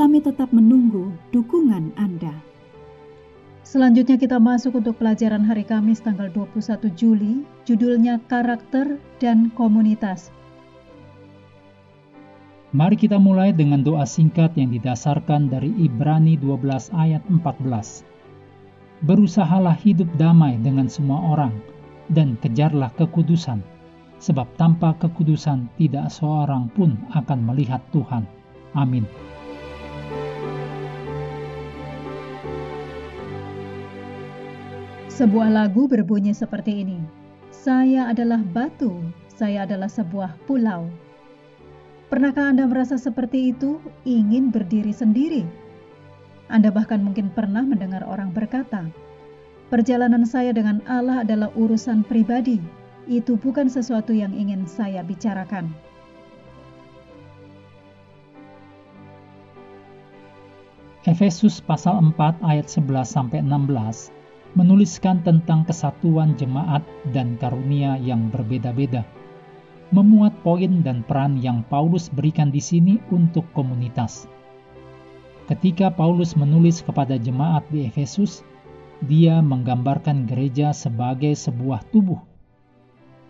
Kami tetap menunggu dukungan Anda. Selanjutnya kita masuk untuk pelajaran hari Kamis tanggal 21 Juli, judulnya Karakter dan Komunitas. Mari kita mulai dengan doa singkat yang didasarkan dari Ibrani 12 ayat 14. Berusahalah hidup damai dengan semua orang dan kejarlah kekudusan, sebab tanpa kekudusan tidak seorang pun akan melihat Tuhan. Amin. Sebuah lagu berbunyi seperti ini. Saya adalah batu, saya adalah sebuah pulau. Pernahkah Anda merasa seperti itu, ingin berdiri sendiri? Anda bahkan mungkin pernah mendengar orang berkata, "Perjalanan saya dengan Allah adalah urusan pribadi, itu bukan sesuatu yang ingin saya bicarakan." Efesus pasal 4 ayat 11 sampai 16 menuliskan tentang kesatuan jemaat dan karunia yang berbeda-beda, memuat poin dan peran yang Paulus berikan di sini untuk komunitas. Ketika Paulus menulis kepada jemaat di Efesus, dia menggambarkan gereja sebagai sebuah tubuh.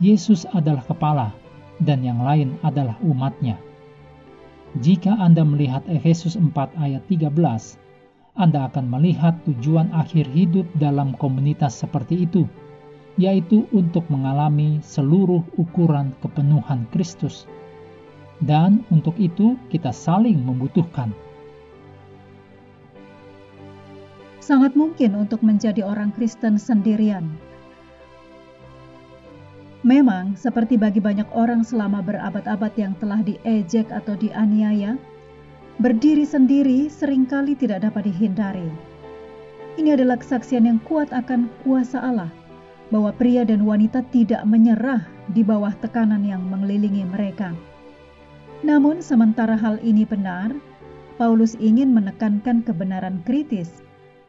Yesus adalah kepala, dan yang lain adalah umatnya. Jika Anda melihat Efesus 4 ayat 13, anda akan melihat tujuan akhir hidup dalam komunitas seperti itu, yaitu untuk mengalami seluruh ukuran kepenuhan Kristus. Dan untuk itu kita saling membutuhkan. Sangat mungkin untuk menjadi orang Kristen sendirian. Memang, seperti bagi banyak orang selama berabad-abad yang telah diejek atau dianiaya, Berdiri sendiri sering kali tidak dapat dihindari. Ini adalah kesaksian yang kuat akan kuasa Allah, bahwa pria dan wanita tidak menyerah di bawah tekanan yang mengelilingi mereka. Namun, sementara hal ini benar, Paulus ingin menekankan kebenaran kritis,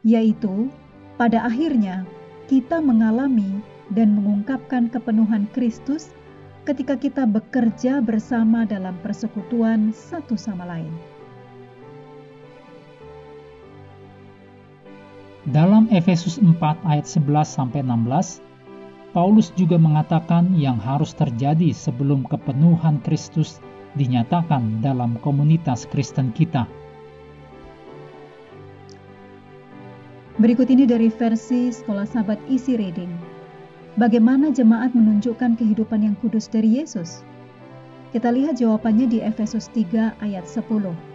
yaitu pada akhirnya kita mengalami dan mengungkapkan kepenuhan Kristus ketika kita bekerja bersama dalam persekutuan satu sama lain. Dalam Efesus 4 ayat 11 sampai 16, Paulus juga mengatakan yang harus terjadi sebelum kepenuhan Kristus dinyatakan dalam komunitas Kristen kita. Berikut ini dari versi Sekolah Sahabat Isi Reading. Bagaimana jemaat menunjukkan kehidupan yang kudus dari Yesus? Kita lihat jawabannya di Efesus 3 ayat 10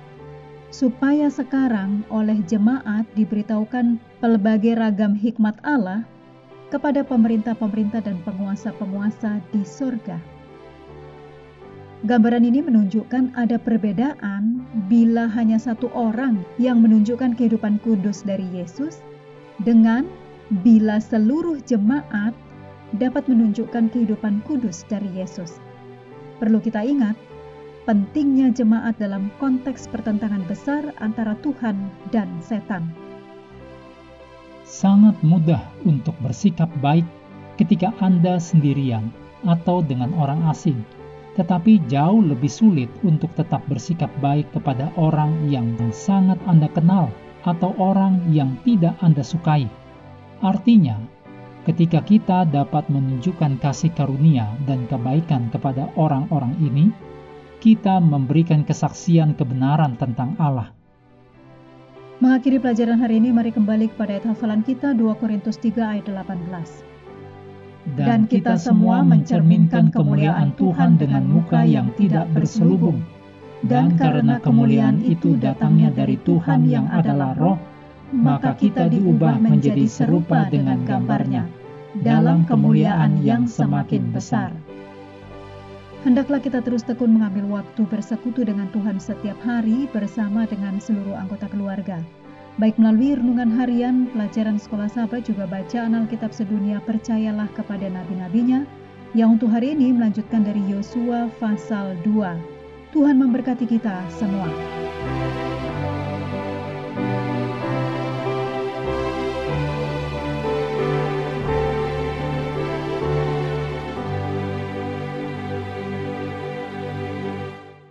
supaya sekarang oleh jemaat diberitahukan pelbagai ragam hikmat Allah kepada pemerintah-pemerintah dan penguasa-penguasa di surga. Gambaran ini menunjukkan ada perbedaan bila hanya satu orang yang menunjukkan kehidupan kudus dari Yesus dengan bila seluruh jemaat dapat menunjukkan kehidupan kudus dari Yesus. Perlu kita ingat, pentingnya jemaat dalam konteks pertentangan besar antara Tuhan dan setan. Sangat mudah untuk bersikap baik ketika Anda sendirian atau dengan orang asing, tetapi jauh lebih sulit untuk tetap bersikap baik kepada orang yang sangat Anda kenal atau orang yang tidak Anda sukai. Artinya, ketika kita dapat menunjukkan kasih karunia dan kebaikan kepada orang-orang ini, kita memberikan kesaksian kebenaran tentang Allah. Mengakhiri pelajaran hari ini, mari kembali kepada ayat hafalan kita 2 Korintus 3 ayat 18. Dan kita semua mencerminkan kemuliaan Tuhan dengan muka yang tidak berselubung. Dan karena kemuliaan itu datangnya dari Tuhan yang adalah roh, maka kita diubah menjadi serupa dengan gambarnya dalam kemuliaan yang semakin besar. Hendaklah kita terus tekun mengambil waktu bersekutu dengan Tuhan setiap hari bersama dengan seluruh anggota keluarga. Baik melalui renungan harian, pelajaran sekolah sahabat, juga bacaan Alkitab sedunia, percayalah kepada nabi-nabinya, yang untuk hari ini melanjutkan dari Yosua pasal 2. Tuhan memberkati kita semua.